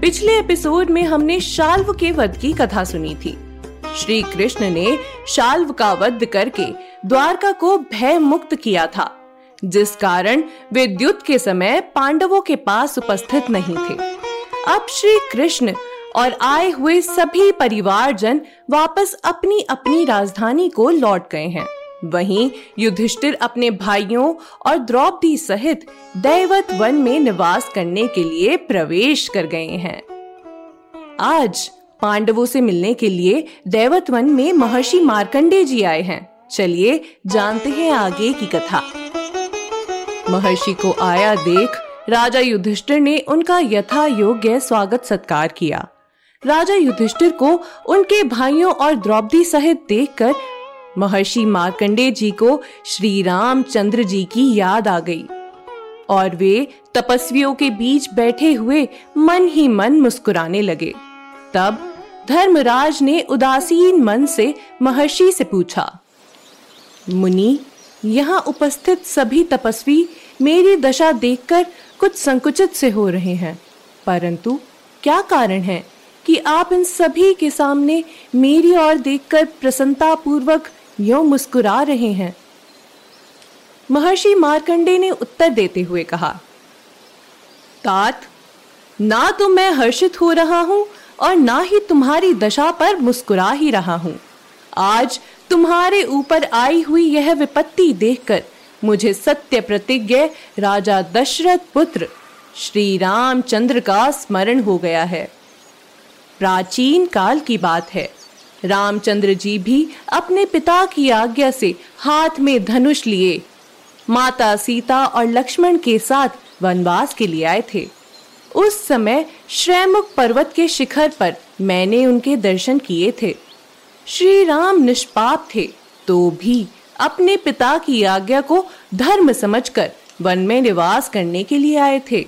पिछले एपिसोड में हमने शाल्व के वध की कथा सुनी थी। श्री कृष्ण ने शाल्व का वध करके द्वारका को भय मुक्त किया था, जिस कारण वे युद्ध के समय पांडवों के पास उपस्थित नहीं थे। अब श्री कृष्ण और आए हुए सभी परिवारजन वापस अपनी अपनी राजधानी को लौट गए हैं। वहीं युधिष्ठिर अपने भाइयों और द्रौपदी सहित दैवत वन में निवास करने के लिए प्रवेश कर गए हैं। आज पांडवों से मिलने के लिए दैवत वन में महर्षि मार्कंडे जी आए हैं। चलिए जानते हैं आगे की कथा। महर्षि को आया देख राजा युधिष्ठिर ने उनका यथा योग्य स्वागत सत्कार किया। राजा युधिष्ठिर को उनके भाइयों और द्रौपदी सहित देखकर महर्षि मार्कंडे जी को श्री रामचंद्र जी की याद आ गई। और वे तपस्वियों के बीच बैठे हुए मन ही मन मुस्कुराने लगे। तब धर्मराज ने उदासीन मन से महर्षि से पूछा, मुनि, यहाँ उपस्थित सभी तपस्वी मेरी दशा देखकर कुछ संकुचित से हो रहे हैं। परंतु क्या कारण है कि आप इन सभी के सामने मेरी ओर देखकर प्रसन्नता पूर्वक यो मुस्कुरा रहे हैं। महर्षि मार्कंडे ने उत्तर देते हुए कहा, तात, ना तो मैं हर्षित हो रहा हूँ और ना ही तुम्हारी दशा पर मुस्कुरा ही रहा हूँ। आज तुम्हारे ऊपर आई हुई यह विपत्ति देखकर मुझे सत्य प्रतिज्ञ राजा दशरथ पुत्र श्री रामचंद्र का स्मरण हो गया है। प्राचीन काल की बात है। रामचंद्र जी भी अपने पिता की आज्ञा से हाथ में धनुष लिए। माता सीता और लक्ष्मण के साथ वनवास के लिए आए थे। उस समय श्रैमुख पर्वत के शिखर पर मैंने उनके दर्शन किए थे। श्री राम निष्पाप थे तो भी अपने पिता की आज्ञा को धर्म समझकर वन में निवास करने के लिए आए थे।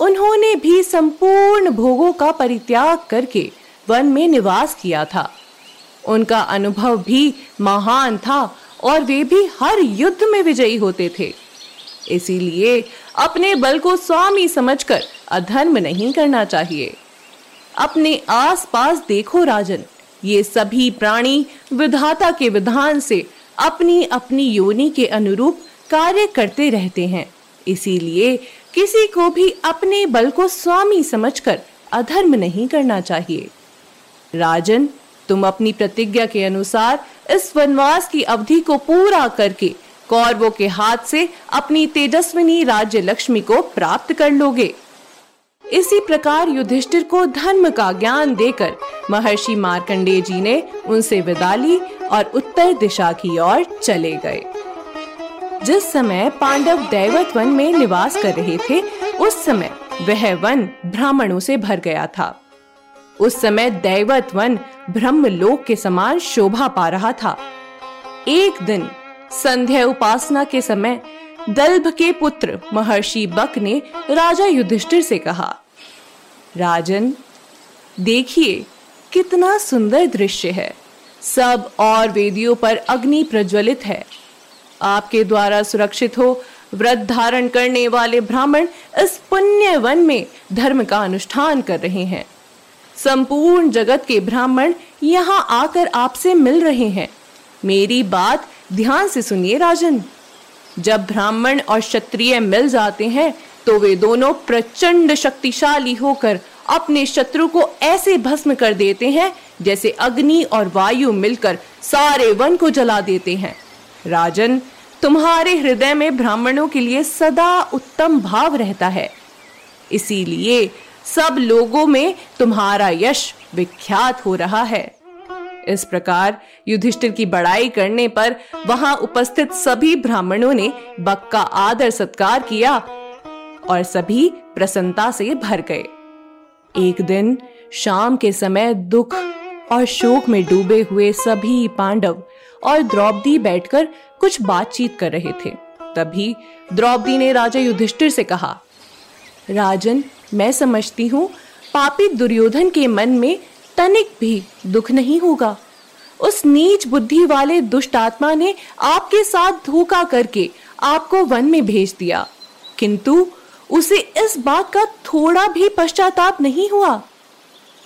उन्होंने भी संपूर्ण भोगों का परित्याग करके वन में निवास किया था। उनका अनुभव भी महान था और वे भी हर युद्ध में विजयी होते थे। इसीलिए अपने बल को स्वामी समझकर अधर्म नहीं करना चाहिए। अपने आसपास देखो राजन, ये सभी प्राणी विधाता के विधान से अपनी अपनी योनि के अनुरूप कार्य करते रहते हैं। इसीलिए किसी को भी अपने बल को स्वामी समझकर अधर्म नहीं करना चाहिए। राजन तुम अपनी प्रतिज्ञा के अनुसार इस वनवास की अवधि को पूरा करके कौरवों के हाथ से अपनी तेजस्विनी राज्य लक्ष्मी को प्राप्त कर लोगे। इसी प्रकार युधिष्ठिर को धर्म का ज्ञान देकर महर्षि मार्कंडेय जी ने उनसे विदा ली और उत्तर दिशा की ओर चले गए। जिस समय पांडव दैवत वन में निवास कर रहे थे, उस समय वह वन ब्राह्मणों से भर गया था। उस समय दैवत वन ब्रह्मलोक के समान शोभा पा रहा था। एक दिन, संध्या उपासना के समय, दल्भ के पुत्र महर्षि बक ने राजा युधिष्ठिर से कहा, राजन, देखिए कितना सुंदर दृश्य है। सब और वेदियों पर अग्नि प्रज्वलित है। आपके द्वारा सुरक्षित हो, व्रत धारण करने वाले ब्राह्मण इस पुण्य वन में धर्म का अनुष्ठान कर रहे हैं। संपूर्ण जगत के ब्राह्मण यहाँ आकर आपसे मिल रहे हैं। मेरी बात ध्यान से सुनिए राजन। जब ब्राह्मण और क्षत्रिय मिल जाते हैं तो वे दोनों प्रचंड शक्तिशाली होकर अपने शत्रु को ऐसे भस्म कर देते हैं, जैसे अग्नि और वायु मिलकर सारे वन को जला देते हैं। राजन, तुम्हारे हृदय में ब्राह्मणों के लिए सदा उत्तम भाव रहता है। इसीलिए सब लोगों में तुम्हारा यश विख्यात हो रहा है। इस प्रकार युधिष्ठिर की बड़ाई करने पर वहाँ उपस्थित सभी ब्राह्मणों ने बक का आदर सत्कार किया और सभी प्रसन्नता से भर गए। एक दिन शाम के समय दुख और शोक में डूबे हुए सभी पांडव और द्रौपदी बैठकर कुछ बातचीत कर रहे थे। तभी द्रौपदी ने राजा युधिष्ठिर से कहा, राजन मैं समझती हूँ, पापी दुर्योधन के मन में तनिक भी दुख नहीं होगा। उस नीच बुद्धि वाले दुष्ट आत्मा ने आपके साथ धोखा करके आपको वन में भेज दिया। किंतु उसे इस बात का थोड़ा भी पश्चाताप नहीं हुआ।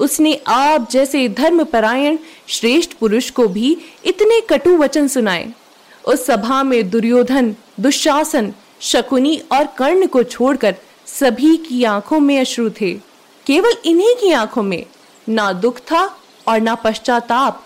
उसने आप जैसे धर्मपरायण श्रेष्ठ पुरुष को भी इतने कटु वचन सुनाए। उस सभा में दुर्योधन, दुशासन, शकुनी और कर्ण को छोड़कर सभी की आँखों में अश्रु थे। केवल इन्हीं की आँखों में ना दुख था और ना पश्चाताप।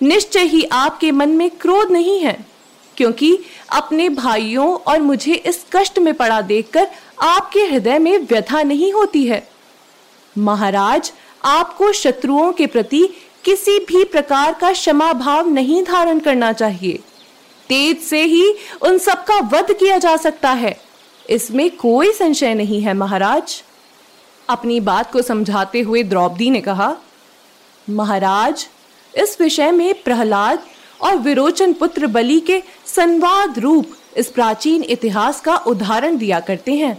निश्चय ही आपके मन में क्रोध नहीं है, क्योंकि अपने भाइयों और मुझे इस कष्ट में पड़ा देखकर आपके हृदय में व्यथा नहीं होती है। महाराज, आपको शत्रुओं के प्रति किसी भी प्रकार का क्षमा भाव नहीं धारण करना चाहिए। तेज से ही उन सबका वध किया जा सकता है। इसमें कोई संशय नहीं है, महाराज। अपनी बात को समझाते हुए द्रौपदी ने कहा, महाराज, इस विषय में प्रहलाद और विरोचन पुत्र बलि के संवाद रूप इस प्राचीन इतिहास का उदाहरण दिया करते हैं।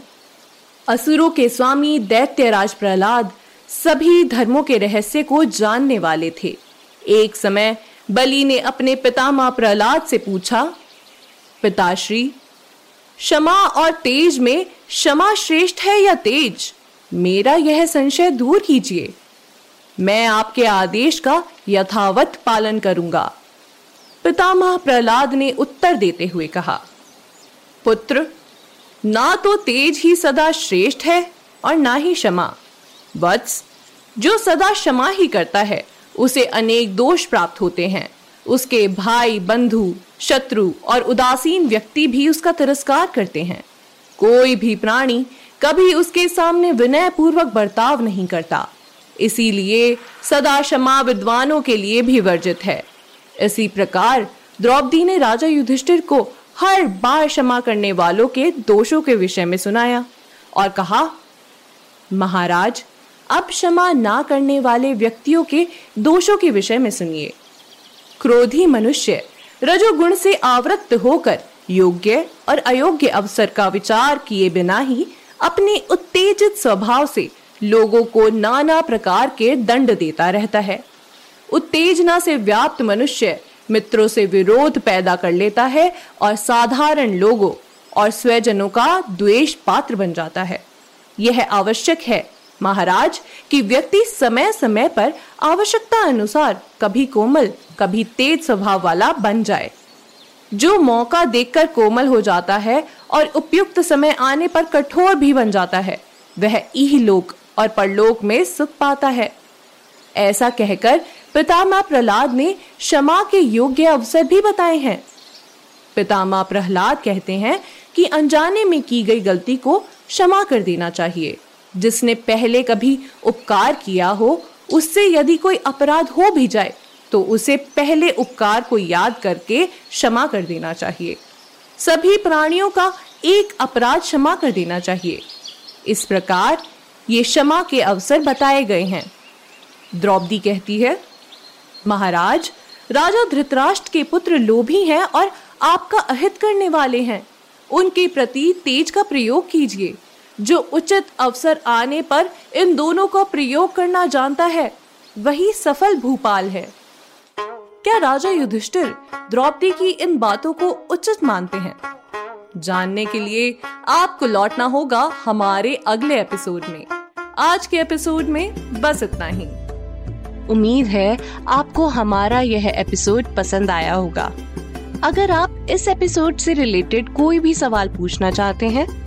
असुरों के स्वामी दैत्यराज प्रहलाद सभी धर्मों के रहस्य को जानने वाले थे। एक समय बलि ने अपने पितामह प्रहलाद से पूछा, पिताश्री क्षमा और तेज में क्षमा श्रेष्ठ है या तेज? मेरा यह संशय दूर कीजिए। मैं आपके आदेश का यथावत पालन करूँगा। पितामह प्रहलाद ने उत्तर देते हुए कहा, पुत्र, ना तो तेज ही सदा श्रेष्ठ है और ना ही क्षमा। वत्स, जो सदा क्षमा ही करता है, उसे अनेक दोष प्राप्त होते हैं। उसके भाई, बंधु, शत्रु और उदासीन व्यक्ति भी उसका तिरस्कार करते हैं। कोई भी प्राणी कभी उसके सामने विनय पूर्वक बर्ताव नहीं करता। इसीलिए सदा क्षमा विद्वानों के लिए भी वर्जित है। इसी प्रकार द्रौपदी ने राजा युधिष्ठिर को हर बार क्षमा करने वालों के दोषों के विषय में सुनाया और कहा, महाराज, अब क्षमा ना करने वाले व्यक्तियों के दोषों के विषय में सुनिए। क्रोधी मनुष्य। रजोगुण से आवृत्त होकर योग्य और अयोग्य अवसर का विचार किए बिना ही अपने उत्तेजित स्वभाव से लोगों को नाना प्रकार के दंड देता रहता है। उत्तेजना से व्याप्त मनुष्य मित्रों से विरोध पैदा कर लेता है और साधारण लोगों और स्वजनों का द्वेष पात्र बन जाता है। यह आवश्यक है महाराज, कि व्यक्ति समय समय पर आवश्यकता अनुसार कभी कोमल, कभी तेज स्वभाव वाला बन जाए। जो मौका देखकर कोमल हो जाता है और उपयुक्त समय आने पर कठोर भी बन जाता है, वह इहलोक और परलोक में सुख पाता है। ऐसा कहकर पितामह प्रहलाद ने क्षमा के योग्य अवसर भी बताए हैं। पितामह प्रहलाद कहते हैं कि अनजाने में की गई गलती को क्षमा कर देना चाहिए। जिसने पहले कभी उपकार किया हो, उससे यदि कोई अपराध हो भी जाए तो उसे पहले उपकार को याद करके क्षमा कर देना चाहिए। सभी प्राणियों का एक अपराध क्षमा कर देना चाहिए। इस प्रकार ये क्षमा के अवसर बताए गए हैं। द्रौपदी कहती है, महाराज, राजा धृतराष्ट्र के पुत्र लोभी हैं और आपका अहित करने वाले हैं। उनके प्रति तेज का प्रयोग कीजिए। जो उचित अवसर आने पर इन दोनों का प्रयोग करना जानता है, वही सफल भूपाल है। क्या राजा युधिष्ठिर द्रौपदी की इन बातों को उचित मानते हैं? जानने के लिए आपको लौटना होगा हमारे अगले एपिसोड में। आज के एपिसोड में बस इतना ही। उम्मीद है आपको हमारा यह एपिसोड पसंद आया होगा। अगर आप इस एपिसोड से रिलेटेड कोई भी सवाल पूछना चाहते हैं